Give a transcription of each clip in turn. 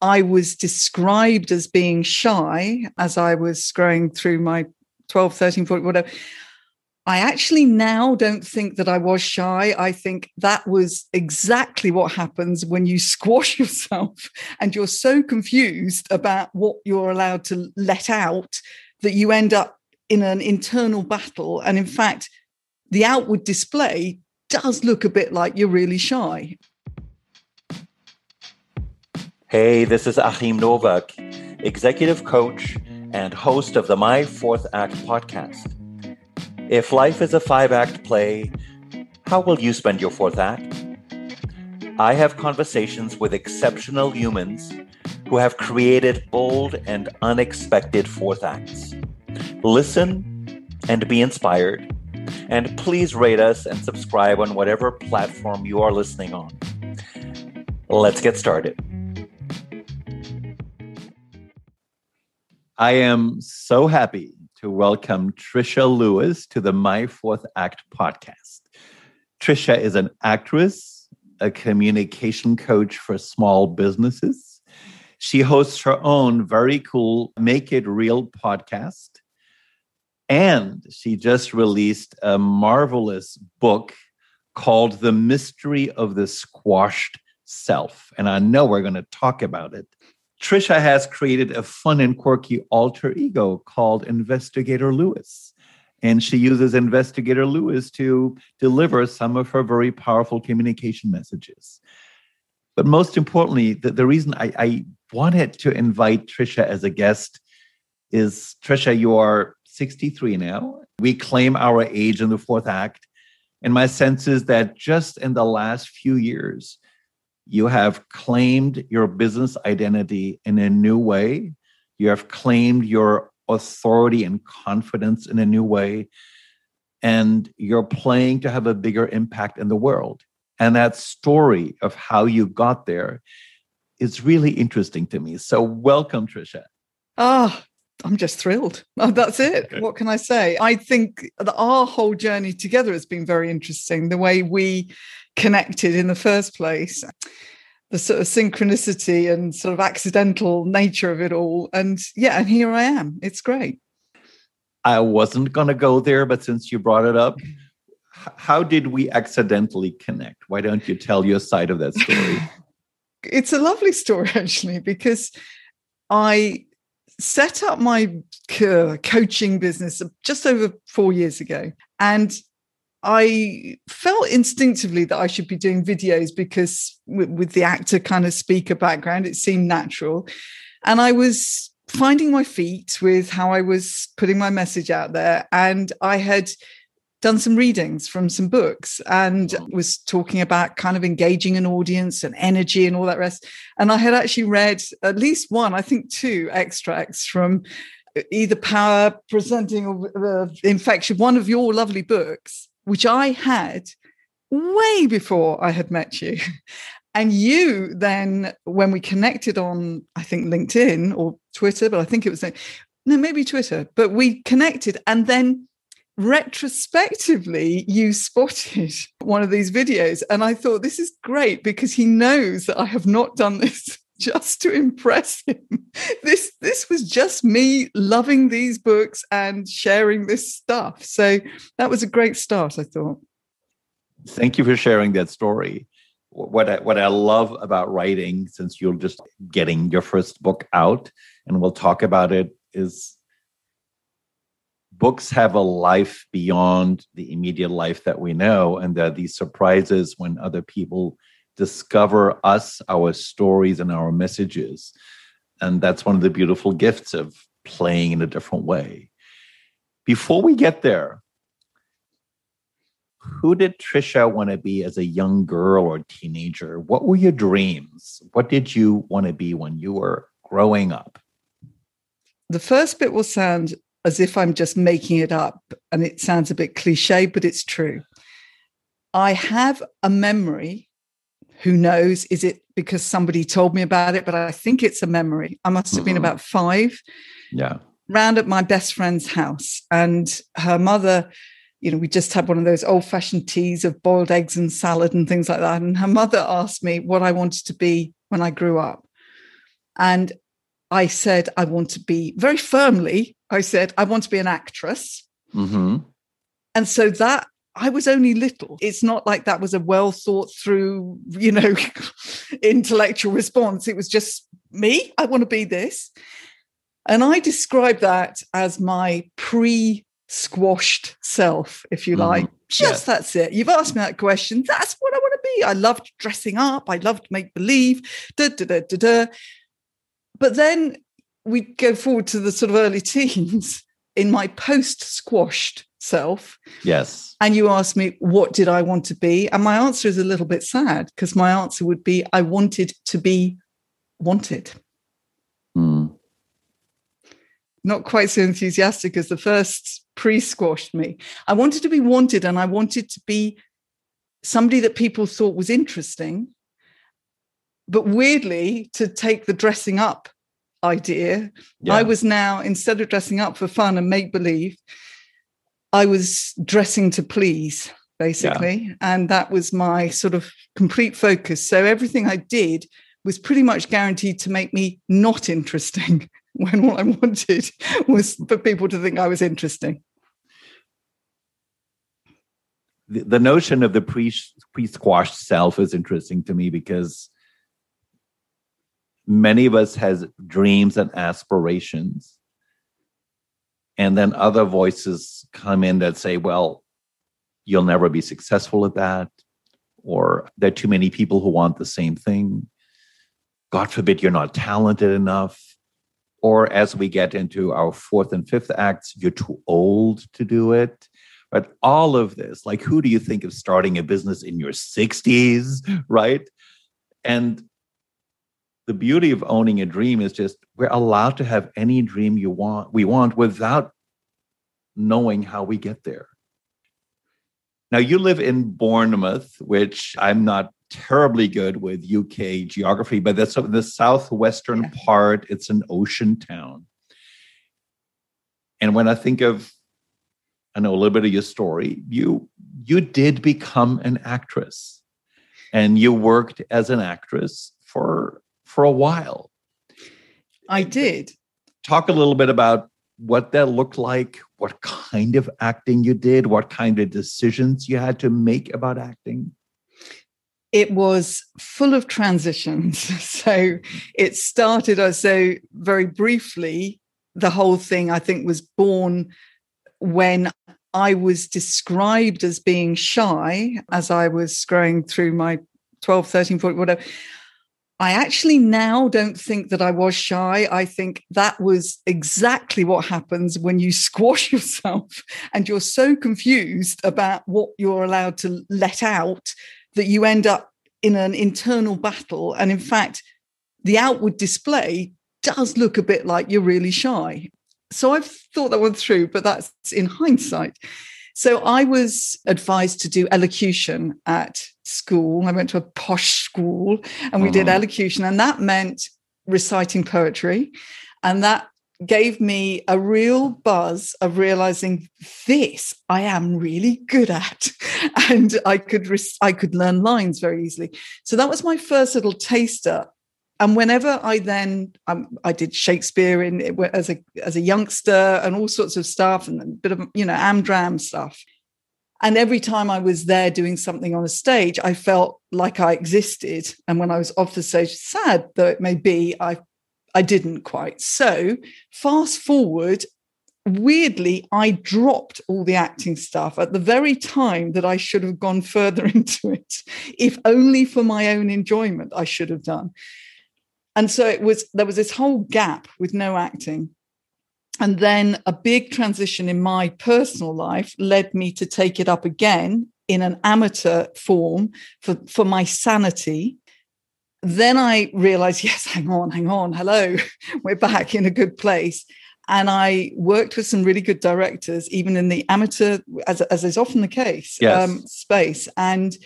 I was described as being shy as I was growing through my 12, 13, 14, whatever. I actually now don't think that I was shy. I think that was exactly what happens when you squash yourself and you're so confused about what you're allowed to let out that you end up in an internal battle. And in fact, the outward display does look a bit like you're really shy. Hey, this is Achim Nowak, executive coach and host of the My Fourth Act podcast. If life is a five act play, how will you spend your fourth act? I have conversations with exceptional humans who have created bold and unexpected fourth acts. Listen and be inspired. And please rate us and subscribe on whatever platform you are listening on. Let's get started. I am so happy to welcome Trisha Lewis to the My Fourth Act podcast. Trisha is an actress, a communication coach for small businesses. She hosts her own very cool Make It Real podcast. And she just released a marvelous book called The Mystery of the Squashed Self. And I know we're going to talk about it. Trisha has created a fun and quirky alter ego called Investigator Lewis. And she uses Investigator Lewis to deliver some of her very powerful communication messages. But most importantly, the, the reason I, I wanted to invite Trisha as a guest is Trisha, you are 63 now. We claim our age in the fourth act. And my sense is that just in the last few years, you have claimed your business identity in a new way. You have claimed your authority and confidence in a new way. And you're playing to have a bigger impact in the world. And that story of how you got there is really interesting to me. So, welcome, Trisha. Oh, I'm just thrilled. Oh, that's it. What can I say? I think that our whole journey together has been very interesting. The way we connected in the first place, the sort of synchronicity and sort of accidental nature of it all. And yeah, and here I am. It's great. I wasn't going to go there, but since you brought it up, mm. how did we accidentally connect? Why don't you tell your side of that story? it's a lovely story, actually, because I set up my uh, coaching business uh, just over four years ago. And I felt instinctively that I should be doing videos because with, with, the actor kind of speaker background, it seemed natural. And I was finding my feet with how I was putting my message out there. And I had done some readings from some books and was talking about kind of engaging an audience and energy and all that rest. And I had actually read at least one, I think two extracts from either Power Presenting or uh, Infection, one of your lovely books which I had way before I had met you. And you then, when we connected on, I think LinkedIn or Twitter, but I think it was no, maybe Twitter, but we connected and then retrospectively you spotted one of these videos and i thought this is great because he knows that i have not done this just to impress him. This this was just me loving these books and sharing this stuff. So that was a great start i thought. Thank you for sharing that story. What I, what I love about writing since you're just getting your first book out and we'll talk about it is books have a life beyond the immediate life that we know and that these surprises when other people discover us our stories and our messages. And that's one of the beautiful gifts of playing in a different way. Before we get there who did trisha want to be as a young girl or teenager? What were your dreams? What did you want to be when you were growing up? The first bit will sound as if I'm just making it up. And it sounds a bit cliche, but it's true. I have a memory. Who knows? Is it because somebody told me about it? But I think it's a memory. I must have been mm-hmm. about five. Yeah. Round at my best friend's house. And her mother, you know, we just had one of those old fashioned teas of boiled eggs and salad and things like that. And her mother asked me what I wanted to be when I grew up. And I said, I want to be very firmly, I said, I want to be an actress. Mm-hmm. And so that I was only little. It's not like that was a well thought through, you know, intellectual response. It was just me. I want to be this. And I describe that as my pre squashed self, if you like. Mm-hmm. Just yeah. that's it. You've asked me that question. That's what I want to be. I loved dressing up. I loved make believe. Da, da, da, da, da. But then we go forward to the sort of early teens in my post squashed self. Yes. And you ask me, what did I want to be? And my answer is a little bit sad because my answer would be, I wanted to be wanted. Mm. Not quite so enthusiastic as the first pre squashed me. I wanted to be wanted and I wanted to be somebody that people thought was interesting. But weirdly, to take the dressing up idea, yeah. I was now, instead of dressing up for fun and make believe, I was dressing to please, basically. Yeah. And that was my sort of complete focus. So everything I did was pretty much guaranteed to make me not interesting when what I wanted was for people to think I was interesting. The, the notion of the pre pre squashed self is interesting to me because many of us has dreams and aspirations. And then other voices come in that say well you'll never be successful at that or there are too many people who want the same thing. God forbid you're not talented enough. Or as we get into our fourth and fifth acts you're too old to do it. But all of this like who do you think of starting a business in your 60s right? And the beauty of owning a dream is just we're allowed to have any dream you want we want without knowing how we get there. Now you live in bournemouth which i'm not terribly good with uk geography but that's the southwestern yeah. part. It's an ocean town. And when i think of i know a little bit of your story you you did become an actress. And you worked as an actress for for a while. I did. Talk a little bit about what that looked like, what kind of acting you did, what kind of decisions you had to make about acting. It was full of transitions. So it started, I say very briefly, the whole thing I think was born when I was described as being shy as I was growing through my 12, 13, 14, whatever. I actually now don't think that I was shy. I think that was exactly what happens when you squash yourself and you're so confused about what you're allowed to let out that you end up in an internal battle. And in fact, the outward display does look a bit like you're really shy. So I've thought that one through, but that's in hindsight. So I was advised to do elocution at school. I went to a posh school and we uh-huh. did elocution, and that meant reciting poetry. And that gave me a real buzz of realizing this I am really good at, and I could re- I could learn lines very easily. So that was my first little taster and whenever I then um, I did Shakespeare in as a as a youngster and all sorts of stuff and a bit of you know amdram stuff. And every time I was there doing something on a stage, I felt like I existed. And when I was off the stage, sad though it may be, I I didn't quite. So fast forward, weirdly, I dropped all the acting stuff at the very time that I should have gone further into it. If only for my own enjoyment, I should have done and so it was there was this whole gap with no acting and then a big transition in my personal life led me to take it up again in an amateur form for, for my sanity then i realized yes hang on hang on hello we're back in a good place and I worked with some really good directors, even in the amateur, as, as is often the case, yes. um, space, and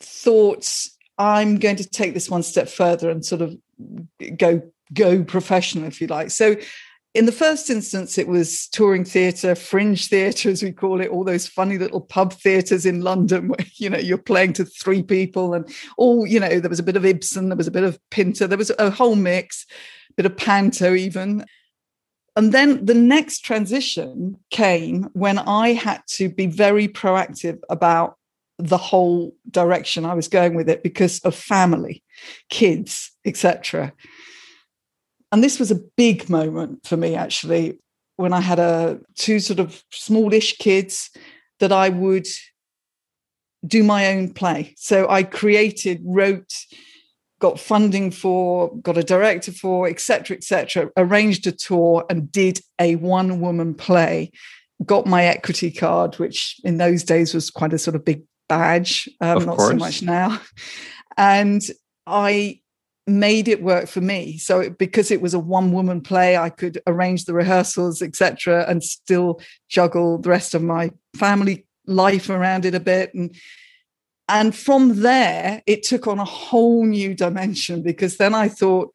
thought I'm going to take this one step further and sort of go go professional, if you like. So in the first instance, it was touring theatre, fringe theatre, as we call it, all those funny little pub theatres in London where, you know, you're playing to three people and all, you know, there was a bit of Ibsen, there was a bit of Pinter, there was a whole mix. bit of panto even. And then the next transition came when I had to be very proactive about the whole direction I was going with it because of family, kids, etc. And this was a big moment for me actually when I had a two sort of smallish kids that I would do my own play. So I created, wrote, got funding for, got a director for, etc., etc. arranged a tour and did a one woman play. Got my equity card, which in those days was quite a sort of big badge, um, not course. so much now. And I made it work for me. So it, because it was a one woman play, I could arrange the rehearsals, etc., and still juggle the rest of my family life around it a bit and and from there it took on a whole new dimension because then i thought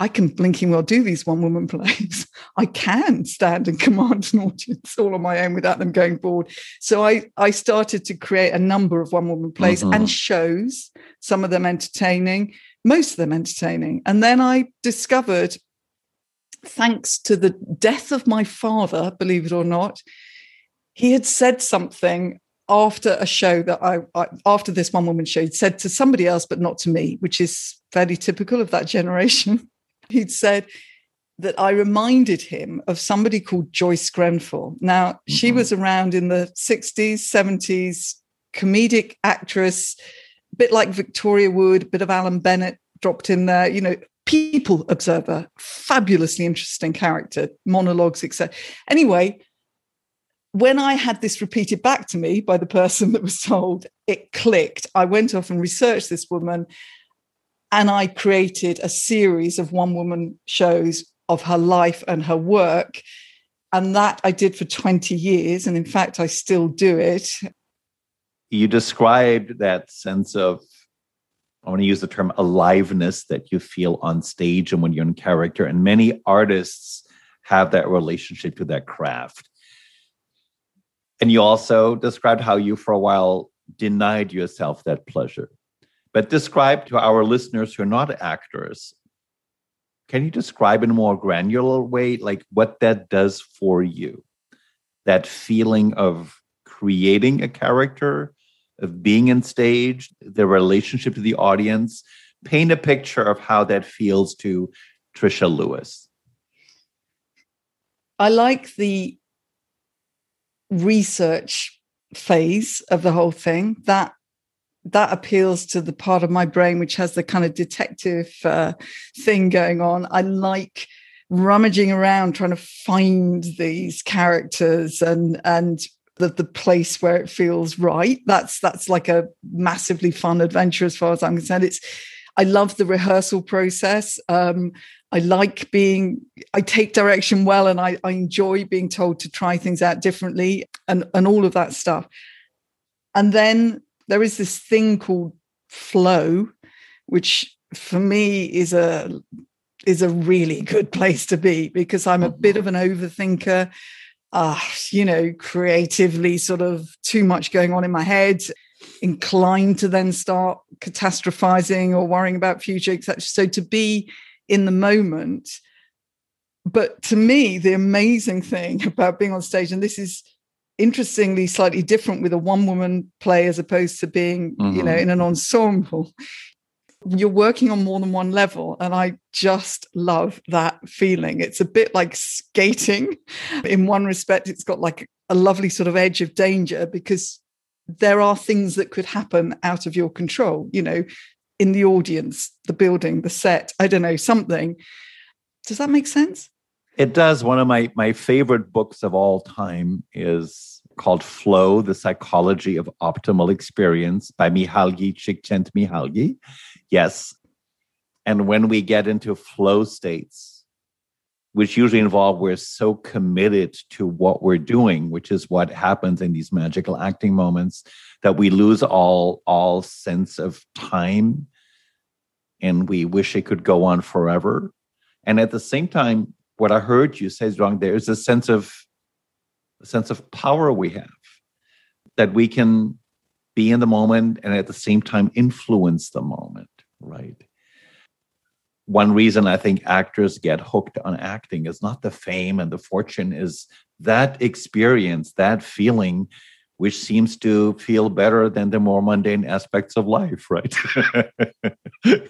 i can blinking well do these one woman plays. I can stand and command an audience all on my own without them going bored. So i i started to create a number of one woman plays mm-hmm. and shows. Some of them entertaining most of them entertaining. And then i discovered thanks to the death of my father believe it or not he had said something after a show that I, I, after this one woman show he'd said to somebody else but not to me which is fairly typical of that generation he'd said that I reminded him of somebody called Joyce Grenfell. Now, mm-hmm. she was around in the 60s, 70s, comedic actress, a bit like Victoria Wood, a bit of Alan Bennett dropped in there, you know, people observer, fabulously interesting character, monologues, etc. Anyway, when I had this repeated back to me by the person that was told, it clicked. I went off and researched this woman and I created a series of one woman shows of her life and her work. And that I did for 20 years. And in fact, I still do it. You described that sense of, I want to use the term aliveness that you feel on stage and when you're in character. And many artists have that relationship to that craft and you also described how you, for a while, denied yourself that pleasure. But describe to our listeners who are not actors, can you describe in a more granular way, like what that does for you? That feeling of creating a character, of being in stage, the relationship to the audience. Paint a picture of how that feels to Trisha Lewis. I like the research phase of the whole thing that that appeals to the part of my brain which has the kind of detective uh, thing going on. I like rummaging around trying to find these characters and and the, the place where it feels right. That's that's like a massively fun adventure as far as i'm concerned. It's i love the rehearsal process. Um, I like being, I take direction well and I, I enjoy being told to try things out differently and, and all of that stuff. And then there is this thing called flow, which for me is a is a really good place to be because I'm a bit of an overthinker. Uh, you know, creatively sort of too much going on in my head, inclined to then start catastrophizing or worrying about future, etc. So to be in the moment. But to me, the amazing thing about being on stage, and this is interestingly slightly different with a one woman play as opposed to being, mm-hmm. you know, in an ensemble. You're working on more than one level. And I just love that feeling. It's a bit like skating. In one respect, it's got like a lovely sort of edge of danger because there are things that could happen out of your control. You know, in the audience, the building, the set, I don't know, something. Does that make sense? It does. One of my, my favorite books of all time is called Flow, The Psychology of Optimal Experience by Mihaly Csikszentmihalyi. Yes. And when we get into flow states, which usually involve we're so committed to what we're doing, which is what happens in these magical acting moments, that we lose all all sense of time and we wish it could go on forever. And at the same time, what I heard you say is wrong. There's a sense of a sense of power we have that we can be in the moment and at the same time influence the moment, right? one reason I think actors get hooked on acting is not the fame and the fortune, is that experience, that feeling, which seems to feel better than the more mundane aspects of life, right?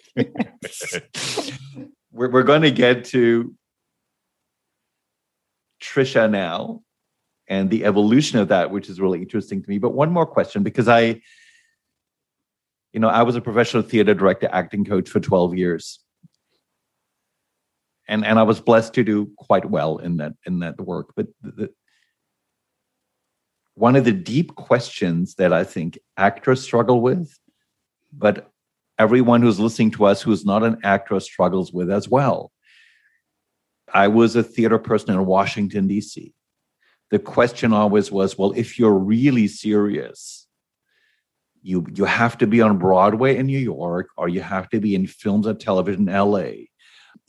we're, we're going to get to Trisha now and the evolution of that, which is really interesting to me. But one more question, because I, you know, I was a professional theater director, acting coach for 12 years and and I was blessed to do quite well in that in that work. But the, one of the deep questions that I think actors struggle with, but everyone who's listening to us who's not an actor struggles with as well. I was a theater person in Washington, D.C. The question always was, well, if you're really serious, you you have to be on Broadway in New York, or you have to be in films and television in LA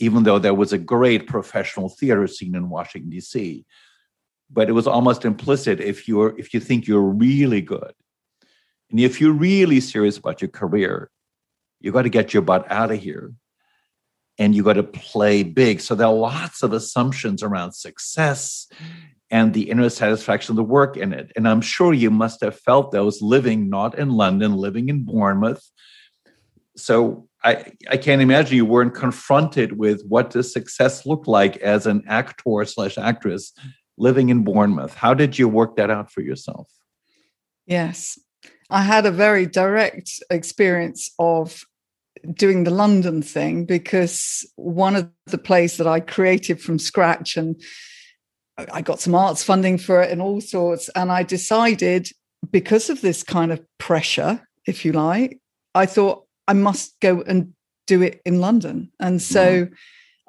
even though there was a great professional theater scene in Washington, D.C. But it was almost implicit if you're if you think you're really good, and if you're really serious about your career, you got to get your butt out of here and you got to play big. So there are lots of assumptions around success and the inner satisfaction of the work in it. And I'm sure you must have felt those living not in London, living in Bournemouth. So I, I can't imagine you weren't confronted with what does success look like as an actor slash actress living in Bournemouth. How did you work that out for yourself? Yes, I had a very direct experience of doing the London thing because one of the plays that I created from scratch and I got some arts funding for it and all sorts. And I decided because of this kind of pressure, if you like, I thought I must go and do it in London. And so mm.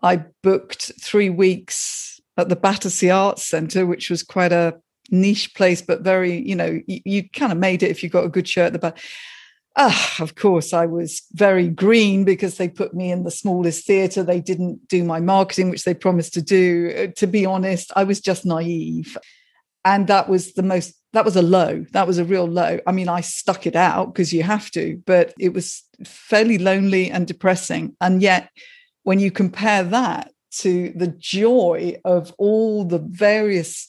I booked three weeks at the Battersea Arts Centre, which was quite a niche place, but very, you know, you, you kind of made it if you got a good show at the back. Ah, of course, I was very green because they put me in the smallest theatre. They didn't do my marketing, which they promised to do. Uh, to be honest, I was just naive. And that was the most that was a low. That was a real low. I mean, I stuck it out because you have to, but it was fairly lonely and depressing. And yet, when you compare that to the joy of all the various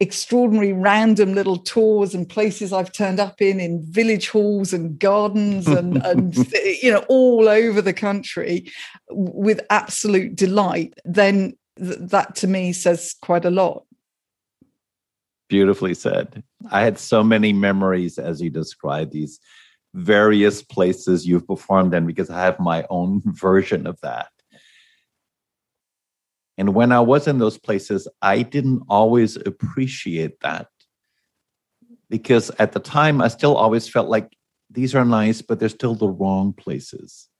extraordinary random little tours and places I've turned up in in village halls and gardens and, and you know all over the country with absolute delight then th- that to me says quite a lot Beautifully said. I had so many memories as you described these various places you've performed in because I have my own version of that. And when I was in those places, I didn't always appreciate that because at the time, I still always felt like these are nice, but they're still the wrong places.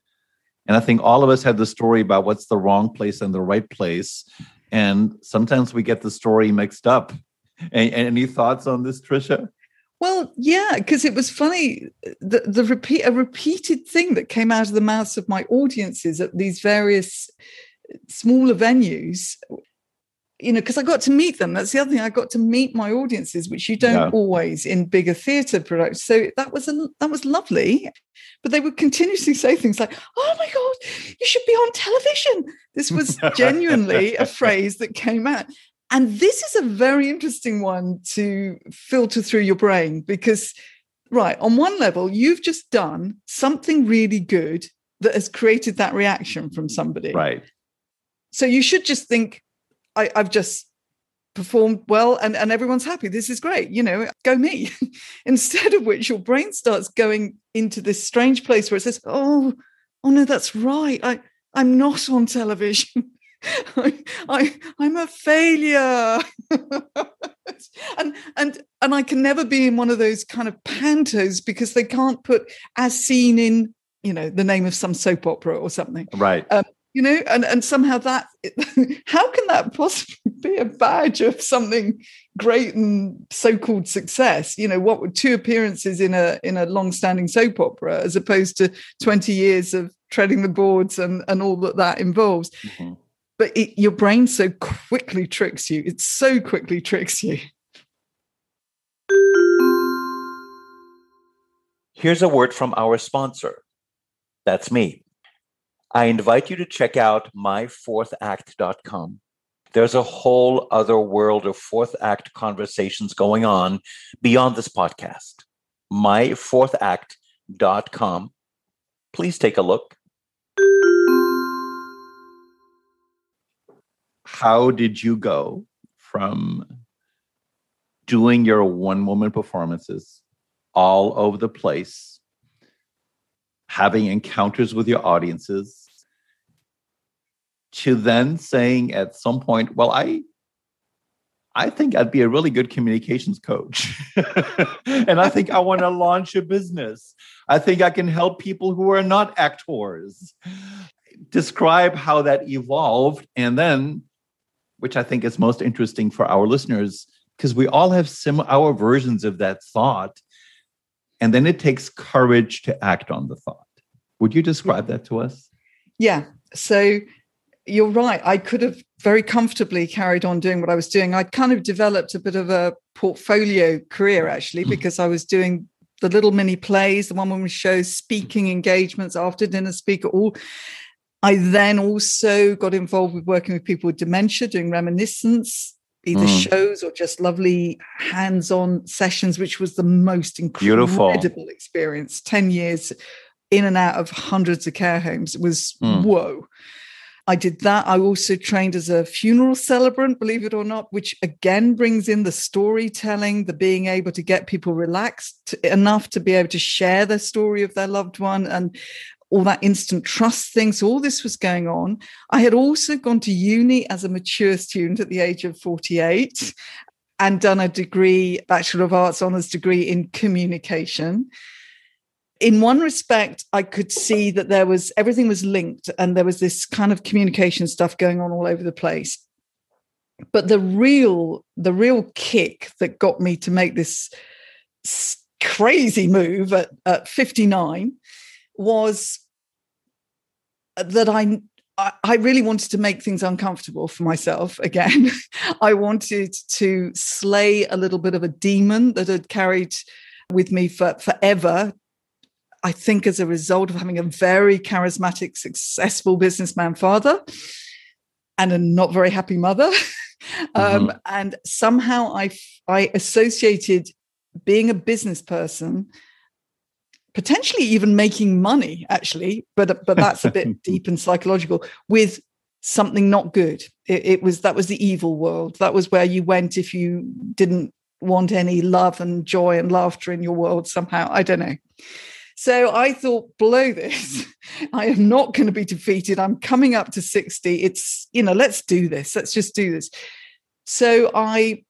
And I think all of us have the story about what's the wrong place and the right place. And sometimes we get the story mixed up any, any thoughts on this, Trisha? Well, yeah, because it was funny. The the repeat a repeated thing that came out of the mouths of my audiences at these various smaller venues. You know, because I got to meet them. That's the other thing. I got to meet my audiences, which you don't yeah. always in bigger theatre productions. So that was a, that was lovely. But they would continuously say things like, "Oh my god, you should be on television." This was genuinely a phrase that came out, and this is a very interesting one to filter through your brain because, right, on one level, you've just done something really good that has created that reaction from somebody. Right. So you should just think, I, have just performed well and, and everyone's happy. This is great. You know, go me. Instead of which your brain starts going into this strange place where it says, oh, oh no, that's right. I, I'm not on television. I, I I'm a failure. and and and I can never be in one of those kind of pantos because they can't put as seen in, you know, the name of some soap opera or something. Right. Um, you know, and, and somehow that how can that possibly be a badge of something great and so-called success? You know, what were two appearances in a in a long-standing soap opera as opposed to 20 years of treading the boards and, and all that that involves. Mm-hmm but it, your brain so quickly tricks you. It so quickly tricks you. Here's a word from our sponsor. That's me. I invite you to check out myfourthact.com. There's a whole other world of fourth act conversations going on beyond this podcast. Myfourthact.com. Please take a look. How did you go from doing your one woman performances all over the place, having encounters with your audiences, to then saying at some point, well, I I think I'd be a really good communications coach. and I think I want to launch a business. I think I can help people who are not actors. Describe how that evolved. And then, which I think is most interesting for our listeners, because we all have sim our versions of that thought. And then it takes courage to act on the thought. Would you describe that to us? Yeah. So you're right. I could have very comfortably carried on doing what I was doing. I'd kind of developed a bit of a portfolio career actually, mm. because I was doing the little mini plays, the one woman shows, speaking engagements, after dinner speaker, all. I then also got involved with working with people with dementia, doing reminiscence, either mm. shows or just lovely hands-on sessions, which was the most incredible Beautiful. experience. 10 years in and out of hundreds of care homes. It was mm. whoa. I did that. I also trained as a funeral celebrant, believe it or not, which again brings in the storytelling, the being able to get people relaxed enough to be able to share the story of their loved one and all that instant trust thing. So all this was going on. I had also gone to uni as a mature student at the age of 48 and done a degree, Bachelor of Arts honours degree in communication in one respect, I could see that there was everything was linked and there was this kind of communication stuff going on all over the place. But the real, the real kick that got me to make this crazy move at, at 59 was that I I really wanted to make things uncomfortable for myself again. I wanted to slay a little bit of a demon that had carried with me for forever I think as a result of having a very charismatic, successful businessman father and a not very happy mother. um, mm-hmm. And somehow I, I associated being a business person, potentially even making money, actually, but, but that's a bit deep and psychological, with something not good. It, it was that was the evil world. That was where you went if you didn't want any love and joy and laughter in your world somehow. I don't know. So I thought, blow this. I am not going to be defeated. I'm coming up to 60. It's, you know, let's do this. Let's just do this. So I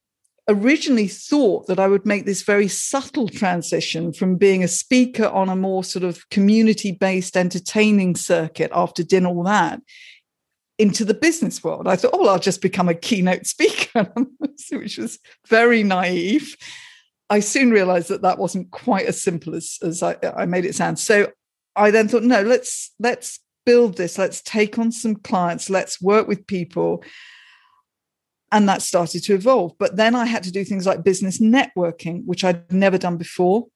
originally thought that I would make this very subtle transition from being a speaker on a more sort of community based entertaining circuit after dinner, all that, into the business world. I thought, oh, well, I'll just become a keynote speaker, which was very naive. I soon realized that that wasn't quite as simple as, as I, I made it sound. So I then thought, no, let's let's build this. Let's take on some clients. Let's work with people. And that started to evolve. But then I had to do things like business networking, which I'd never done before.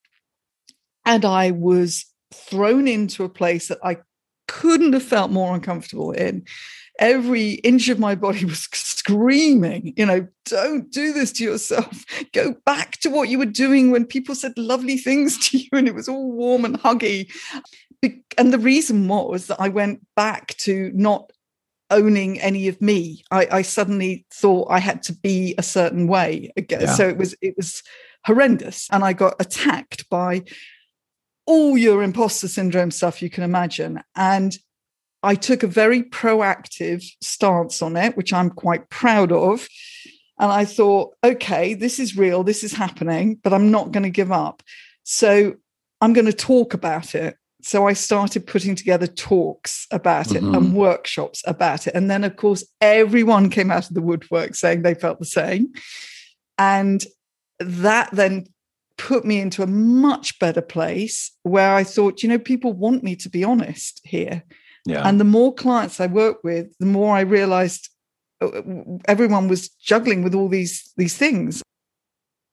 And I was thrown into a place that I couldn't have felt more uncomfortable in every inch of my body was screaming, you know, don't do this to yourself. Go back to what you were doing when people said lovely things to you and it was all warm and huggy. And the reason was that I went back to not owning any of me. I, I suddenly thought I had to be a certain way. Yeah. So it was it was horrendous. And I got attacked by all your imposter syndrome stuff you can imagine. And I took a very proactive stance on it, which I'm quite proud of. And I thought, okay, this is real, this is happening, but I'm not going to give up. So I'm going to talk about it. So I started putting together talks about it mm-hmm. and workshops about it. And then, of course, everyone came out of the woodwork saying they felt the same. And that then put me into a much better place where I thought, you know, people want me to be honest here. Yeah. And the more clients I worked with, the more I realized uh, everyone was juggling with all these these things.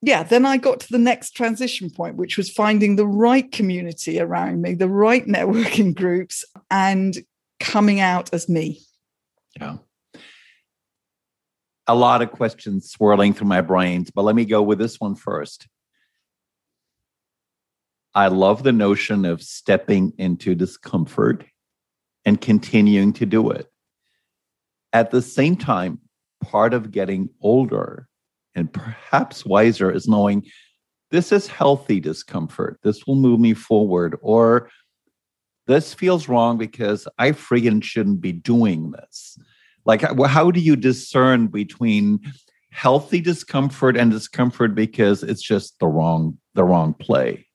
Yeah, then I got to the next transition point, which was finding the right community around me, the right networking groups, and coming out as me. Yeah. A lot of questions swirling through my brains, but let me go with this one first. I love the notion of stepping into discomfort and continuing to do it. At the same time, part of getting older and perhaps wiser is knowing this is healthy discomfort. This will move me forward. Or this feels wrong because I friggin' shouldn't be doing this. Like, how do you discern between healthy discomfort and discomfort because it's just the wrong the wrong play?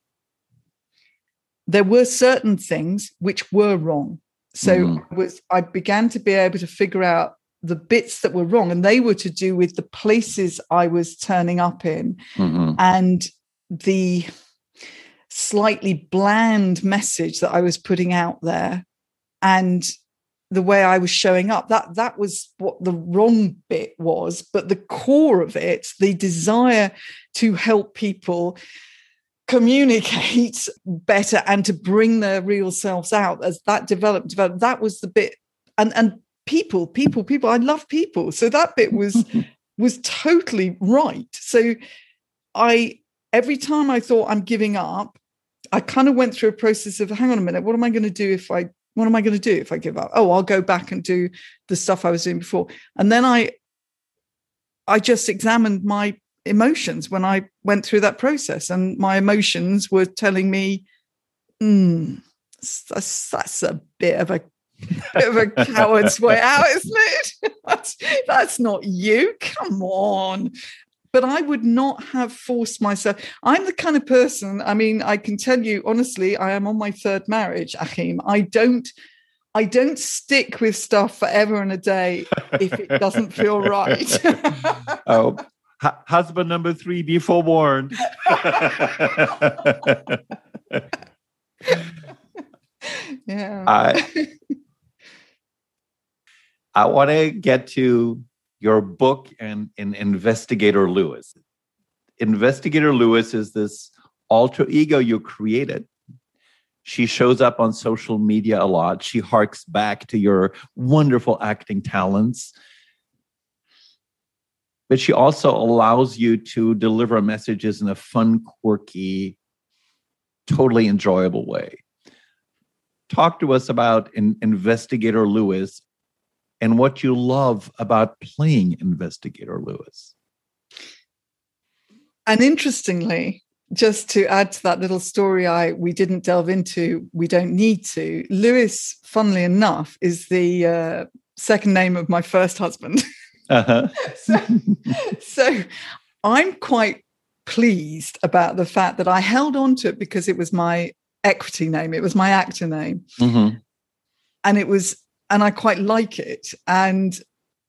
There were certain things which were wrong. So mm. Was I began to be able to figure out the bits that were wrong, and they were to do with the places I was turning up in mm-hmm. and the slightly bland message that I was putting out there and the way I was showing up. That that was what the wrong bit was, but the core of it, the desire to help people communicate better and to bring their real selves out as that developed, developed that was the bit and and people people people. I love people. So that bit was was totally right. So i every time i thought i'm giving up i kind of went through a process of hang on a minute what am i going to do if i what am i going to do if i give up? Oh i'll go back and do the stuff i was doing before. And then i i just examined my emotions when i went through that process and my emotions were telling me mm, that's, that's a bit of a bit of a coward's way out, isn't it? That's, that's not you. Come on. But I would not have forced myself. I'm the kind of person, I mean, I can tell you honestly, I am on my third marriage, Achim. I don't I don't stick with stuff forever and a day if it doesn't feel right. oh, H- husband number three, be forewarned. yeah. I, I want to get to your book and, and Investigator Lewis. Investigator Lewis is this alter ego you created. She shows up on social media a lot. She harks back to your wonderful acting talents. But she also allows you to deliver messages in a fun, quirky, totally enjoyable way. Talk to us about Investigator Lewis and what you love about playing Investigator Lewis. And interestingly, just to add to that little story I we didn't delve into, we don't need to. Lewis, funnily enough, is the uh, second name of my first husband. Uh-huh. so, so I'm quite pleased about the fact that I held on to it because it was my equity name, it was my actor name. Mm-hmm. And it was and I quite like it. And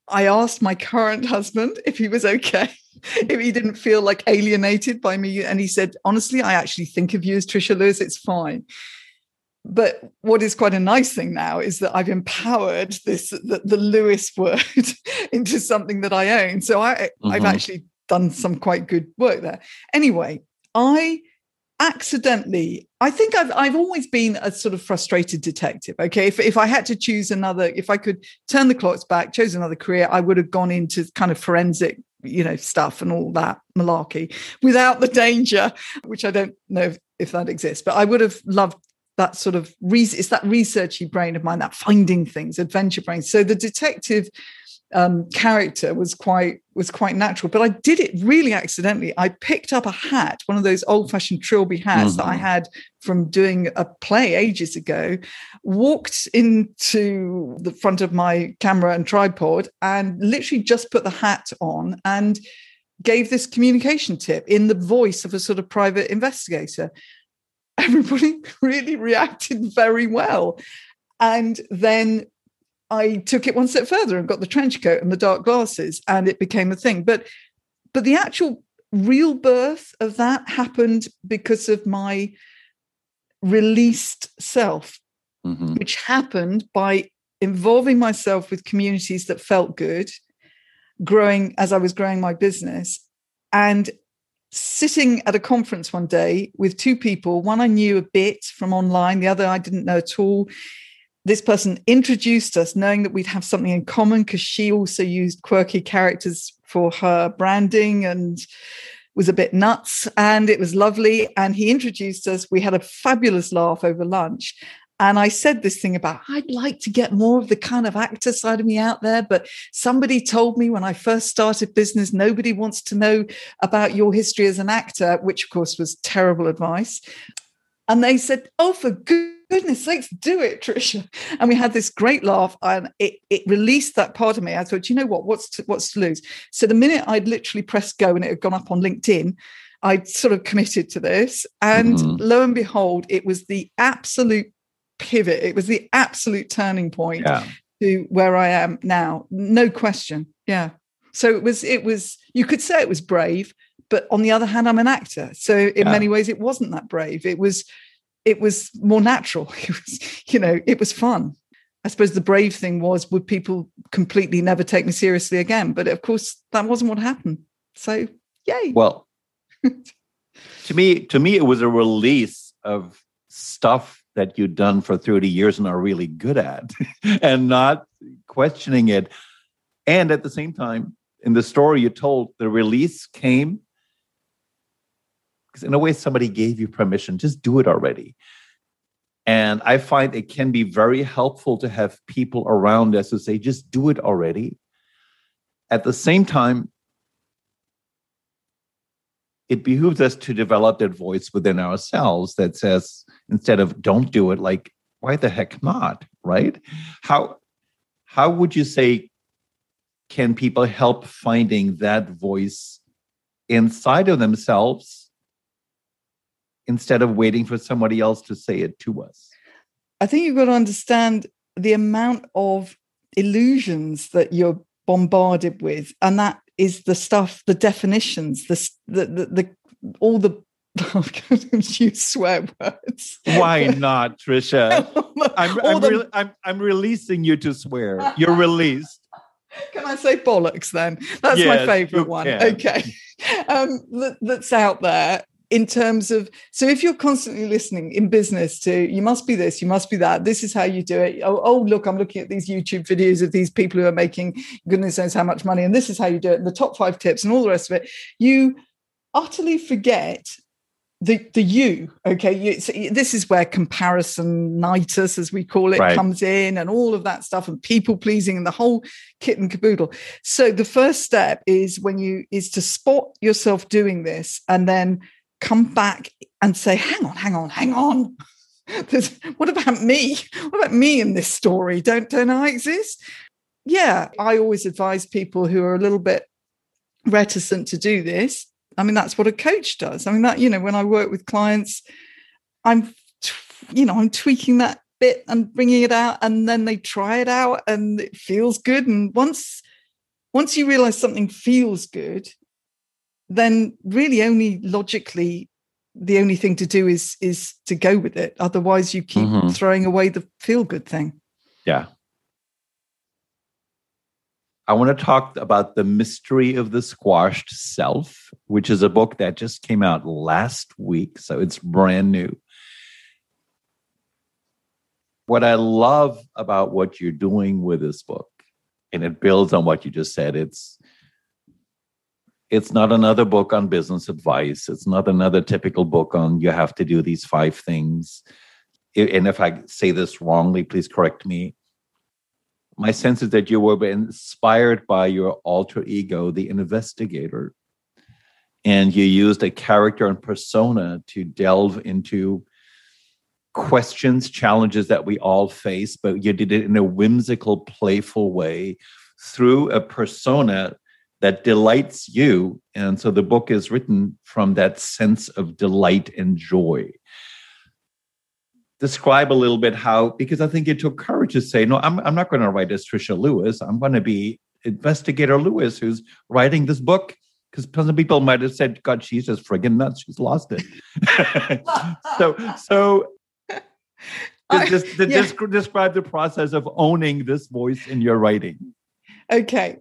I asked my current husband if he was okay, if he didn't feel like alienated by me. And he said, honestly, I actually think of you as Trisha Lewis. It's fine. But what is quite a nice thing now is that I've empowered this the, the Lewis word into something that I own. So I, mm-hmm. I've actually done some quite good work there. Anyway, I accidentally i think i've i've always been a sort of frustrated detective okay? If, if i had to choose another if i could turn the clocks back chose another career i would have gone into kind of forensic you know stuff and all that malarkey without the danger which i don't know if, if that exists but i would have loved that sort of re- it's that researchy brain of mine that finding things adventure brain. So the detective um, character was quite was quite natural. But I did it really accidentally. I picked up a hat, one of those old fashioned trilby hats mm-hmm. that I mm-hmm. had from doing a play ages ago. Walked into the front of my camera and tripod, and literally just put the hat on and gave this communication tip in the voice of a sort of private investigator. Everybody really reacted very well. And then I took it one step further and got the trench coat and the dark glasses, and it became a thing. But but the actual real birth of that happened because of my released self, mm-hmm. which happened by involving myself with communities that felt good, growing as I was growing my business, and sitting at a conference one day with two people. One I knew a bit from online, the other I didn't know at all this person introduced us knowing that we'd have something in common because she also used quirky characters for her branding and was a bit nuts and it was lovely and he introduced us we had a fabulous laugh over lunch and I said this thing about, I'd like to get more of the kind of actor side of me out there. But somebody told me when I first started business, nobody wants to know about your history as an actor, which of course was terrible advice. And they said, Oh, for goodness sakes, do it, Trisha. And we had this great laugh and it, it released that part of me. I thought, you know what, what's to, what's to lose? So the minute I'd literally pressed go and it had gone up on LinkedIn, I'd sort of committed to this. And mm-hmm. lo and behold, it was the absolute pivot. It was the absolute turning point yeah. to where I am now. No question. Yeah. So it was, it was, you could say it was brave, but on the other hand, I'm an actor. So in yeah. many ways, it wasn't that brave. It was, it was more natural. It was, you know, it was fun. I suppose the brave thing was would people completely never take me seriously again? But of course, that wasn't what happened. So yay. Well, to me, to me, it was a release of stuff that you'd done for 30 years and are really good at and not questioning it. And at the same time, in the story you told, the release came because, in a way, somebody gave you permission. Just do it already. And I find it can be very helpful to have people around us who say, just do it already. At the same time, it behooves us to develop that voice within ourselves that says, instead of don't do it, like, why the heck not? Right? How how would you say can people help finding that voice inside of themselves instead of waiting for somebody else to say it to us? I think you've got to understand the amount of illusions that you're bombarded with, and that is the stuff, the definitions, the the the, the all the you swear words. Why not, Trisha? I'm I'm, the... re- I'm, I'm releasing you to swear. You're released. Can I say bollocks then? That's yes, my favorite one. Can. Okay. Um, that, that's out there in terms of so if you're constantly listening in business to you must be this you must be that this is how you do it. Oh, oh look i'm looking at these youtube videos of these people who are making goodness knows how much money and this is how you do it and the top five tips and all the rest of it you utterly forget the the you okay? You, so this is where comparisonitis as we call it right. comes in and all of that stuff and people pleasing and the whole kit and caboodle. So the first step is when you is to spot yourself doing this and then come back and say, hang on, hang on, hang on. what about me? What about me in this story? Don't don't I exist? Yeah, I always advise people who are a little bit reticent to do this. I mean, that's what a coach does. I mean, that you know, when I work with clients, I'm, you know, I'm tweaking that bit and bringing it out, and then they try it out, and it feels good. And once once you realize something feels good, then really only logically the only thing to do is is to go with it. Otherwise you keep mm-hmm. throwing away the feel good thing. Yeah. I want to talk about the mystery of the squashed self which is a book that just came out last week so it's brand new. What i love about what you're doing with this book and it builds on what you just said it's it's not another book on business advice. It's not another typical book on you have to do these five things. And if I say this wrongly, please correct me. My sense is that you were inspired by your alter ego, the investigator, and you used a character and persona to delve into questions, challenges that we all face, but you did it in a whimsical, playful way through a persona that delights you. And so the book is written from that sense of delight and joy. Describe a little bit how, because I think it took courage to say, no, I'm, I'm not going to write as Trisha Lewis. I'm going to be investigator Lewis, who's writing this book. Because some people might have said, God, she's just friggin' nuts. She's lost it. so, so just, just, yeah. describe the process of owning this voice in your writing. Okay.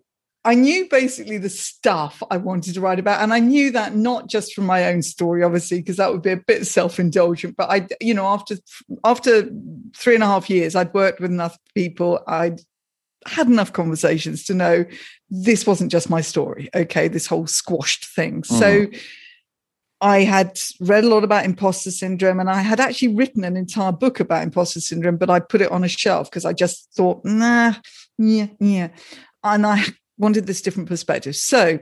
I knew basically the stuff I wanted to write about. And I knew that not just from my own story, obviously, because that would be a bit self-indulgent. But I, you know, after after three and a half years, I'd worked with enough people, I'd had enough conversations to know this wasn't just my story. Okay, this whole squashed thing. Mm-hmm. So I had read a lot about imposter syndrome and I had actually written an entire book about imposter syndrome, but I put it on a shelf because I just thought, nah, yeah, yeah. And I wanted this different perspective. So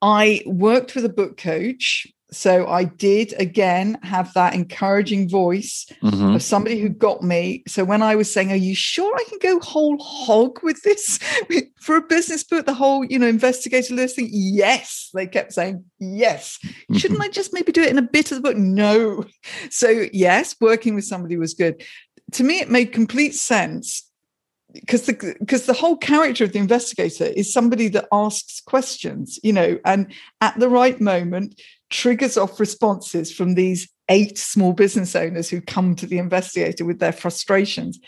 I worked with a book coach so I did again have that encouraging voice mm-hmm. of somebody who got me. So when I was saying, Are you sure I can go whole hog with this for a business book? The whole, you know, investigator listing? Yes. They kept saying, Yes. Shouldn't I just maybe do it in a bit of the book? No. So, yes, working with somebody was good. To me, it made complete sense because the because the whole character of the investigator is somebody that asks questions you know and at the right moment triggers off responses from these eight small business owners who come to the investigator with their frustrations.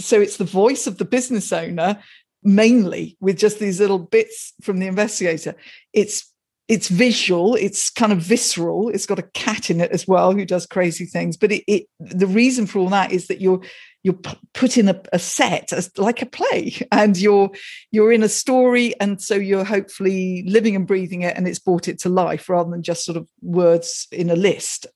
So it's the voice of the business owner mainly with just these little bits from the investigator. It's it's visual, it's kind of visceral. It's got a cat in it as well who does crazy things. But it, it the reason for all that is that you're you're put in a, a set as like a play and you're you're in a story and so you're hopefully living and breathing it and it's brought it to life rather than just sort of words in a list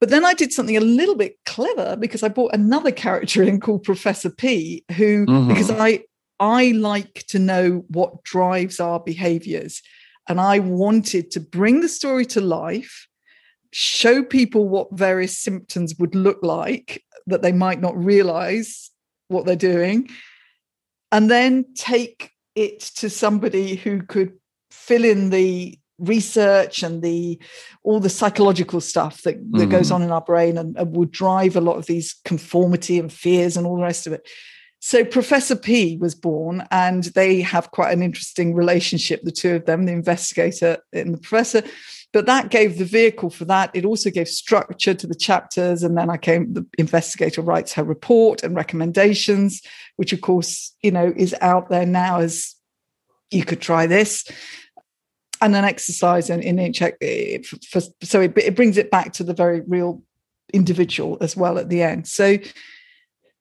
but then I did something a little bit clever because I brought another character in called Professor P, who mm-hmm. because I I like to know what drives our behaviors. And I wanted to bring the story to life, show people what various symptoms would look like, that they might not realize what they're doing, and then take it to somebody who could fill in the research and the all the psychological stuff that, that mm-hmm. goes on in our brain and, and would drive a lot of these conformity and fears and all the rest of it. So Professor P was born, and they have quite an interesting relationship, the two of them, the investigator and the professor but that gave the vehicle for that. It also gave structure to the chapters. And then I came, the investigator writes her report and recommendations, which of course, you know, is out there now as you could try this. And an exercise in, in check eh, for, so it, it brings it back to the very real individual as well at the end. So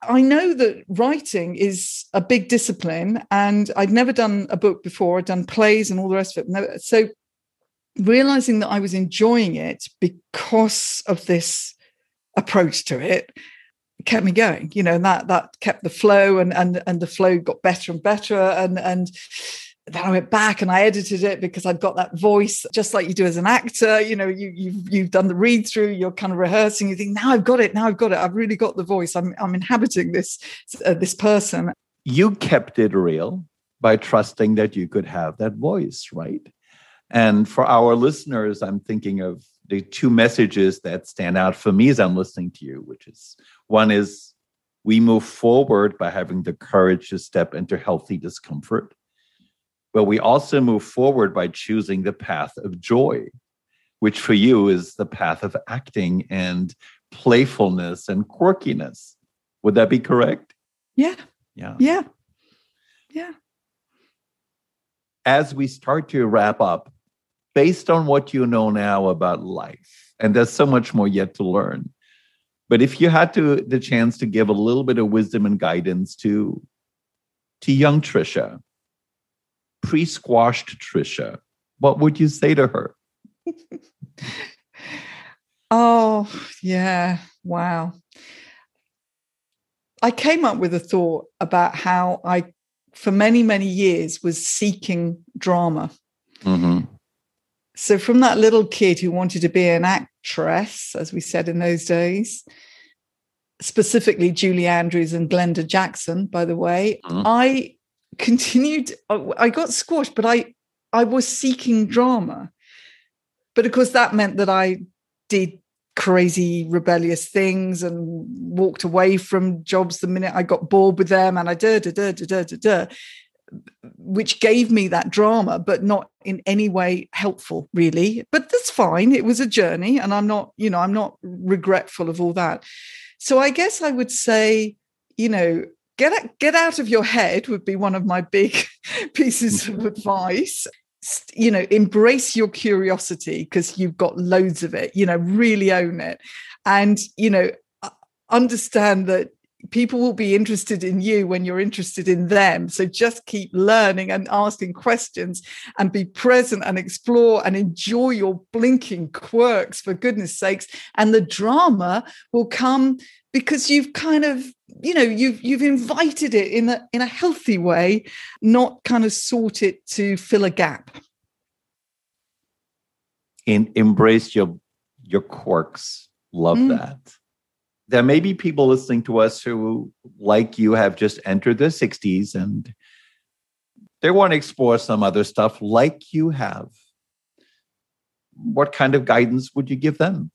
I know that writing is a big discipline, and I'd never done a book before. I'd done plays and all the rest of it. So realizing that I was enjoying it because of this approach to it kept me going you know and that that kept the flow and and and the flow got better and better and and then I went back and I edited it because I'd got that voice, just like you do as an actor. You know, you, you've you've done the read through, you're kind of rehearsing. You think, now I've got it, now I've got it. I've really got the voice. I'm I'm inhabiting this uh, this person. You kept it real by trusting that you could have that voice, right? And for our listeners, I'm thinking of the two messages that stand out for me as I'm listening to you, which is one is we move forward by having the courage to step into healthy discomfort. But we also move forward by choosing the path of joy, which for you is the path of acting and playfulness and quirkiness. Would that be correct? Yeah. Yeah. Yeah. Yeah. As we start to wrap up, based on what you know now about life, and there's so much more yet to learn. But if you had to the chance to give a little bit of wisdom and guidance to to young Trisha, pre-squashed Trisha, what would you say to her? oh, yeah. Wow. I came up with a thought about how I, for many, many years, was seeking drama. Mm-hmm. So, from that little kid who wanted to be an actress, as we said in those days, specifically Julie Andrews and Glenda Jackson, by the way, mm-hmm. I continued, I got squashed, but I, I was seeking drama. But of course, that meant that I did crazy rebellious things and walked away from jobs the minute I got bored with them and I da da da da da da da which gave me that drama, but not in any way helpful, really. But that's fine. It was a journey, and I'm not, you know, I'm not regretful of all that. So I guess I would say, you know, get get out of your head would be one of my big pieces of mm-hmm. advice you know embrace your curiosity because you've got loads of it you know really own it and you know understand that people will be interested in you when you're interested in them. So just keep learning and asking questions and be present and explore and enjoy your blinking quirks for goodness sakes. And the drama will come because you've kind of you know you've you've invited it in a in a healthy way not kind of sought it to fill a gap in embrace your your quirks love mm. that there may be people listening to us who, like you, have just entered their 60s and they want to explore some other stuff like you have. What kind of guidance would you give them?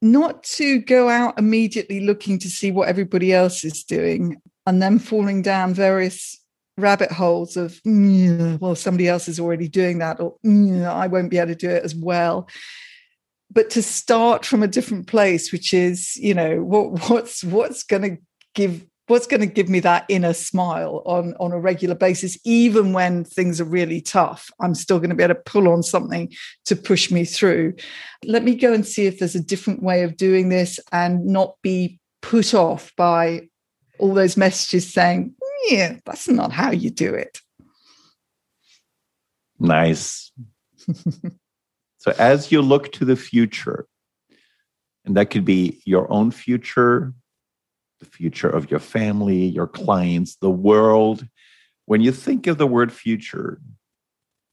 Not to go out immediately looking to see what everybody else is doing and then falling down various rabbit holes of, mm, well, somebody else is already doing that, or mm, I won't be able to do it as well but to start from a different place which is you know what what's what's going to give what's going to give me that inner smile on on a regular basis? Even when things are really tough i'm still going to be able to pull on something to push me through. Let me go and see if there's a different way of doing this and not be put off by all those messages saying yeah that's not how you do it. Nice So as you look to the future, and that could be your own future, the future of your family, your clients, the world. When you think of the word future,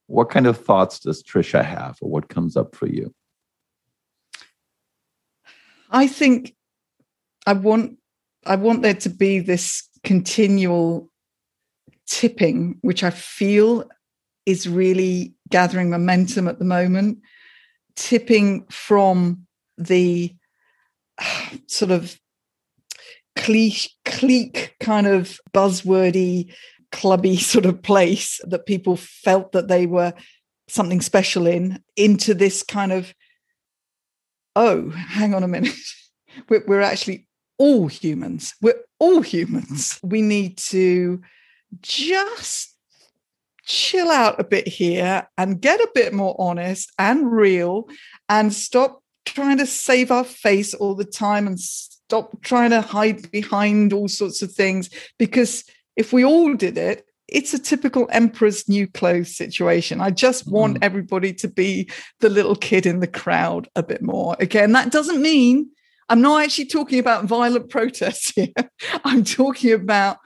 what kind of thoughts does Trisha have, or what comes up for you? I think I want I want there to be this continual tipping, which I feel is really gathering momentum at the moment tipping from the sort of clique, clique kind of buzzwordy, clubby sort of place that people felt that they were something special in into this kind of oh hang on a minute. We're, we're actually all humans. We're all humans. We need to just chill out a bit here and get a bit more honest and real and stop trying to save our face all the time and stop trying to hide behind all sorts of things because if we all did it it's a typical emperor's new clothes situation. I just want mm. everybody to be the little kid in the crowd a bit more. Again, that doesn't mean I'm not actually talking about violent protests here. I'm talking about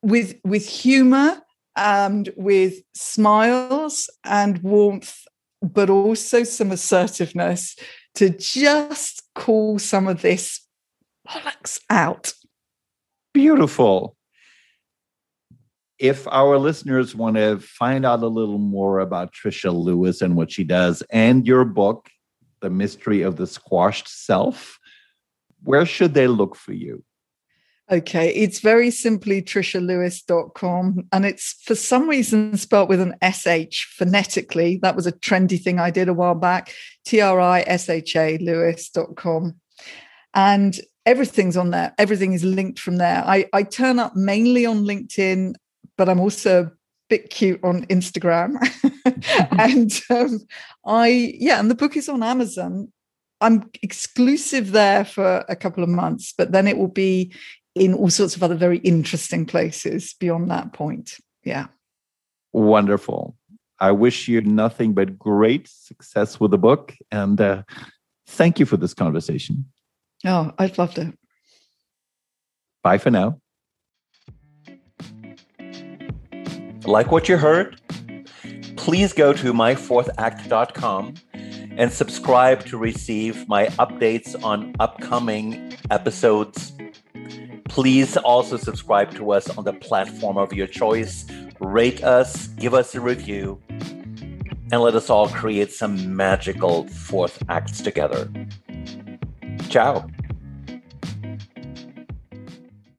with with humor and with smiles and warmth, but also some assertiveness to just call some of this bollocks out. Beautiful. If our listeners want to find out a little more about Trisha Lewis and what she does and your book, The Mystery of the Squashed Self, where should they look for you? Okay, it's very simply trishalewis.com and it's for some reason spelt with an SH phonetically. That was a trendy thing I did a while back. T R I S H A Lewis.com. And everything's on there. Everything is linked from there. I, I turn up mainly on LinkedIn, but I'm also a bit cute on Instagram. and um, I, yeah, and the book is on Amazon. I'm exclusive there for a couple of months, but then it will be in all sorts of other very interesting places beyond that point. Yeah. Wonderful. I wish you nothing but great success with the book. And uh, thank you for this conversation. Oh, I've loved it. Bye for now. Like what you heard? Please go to myfourthact.com and subscribe to receive my updates on upcoming episodes Please also subscribe to us on the platform of your choice. Rate us, give us a review, and let us all create some magical fourth acts together. Ciao.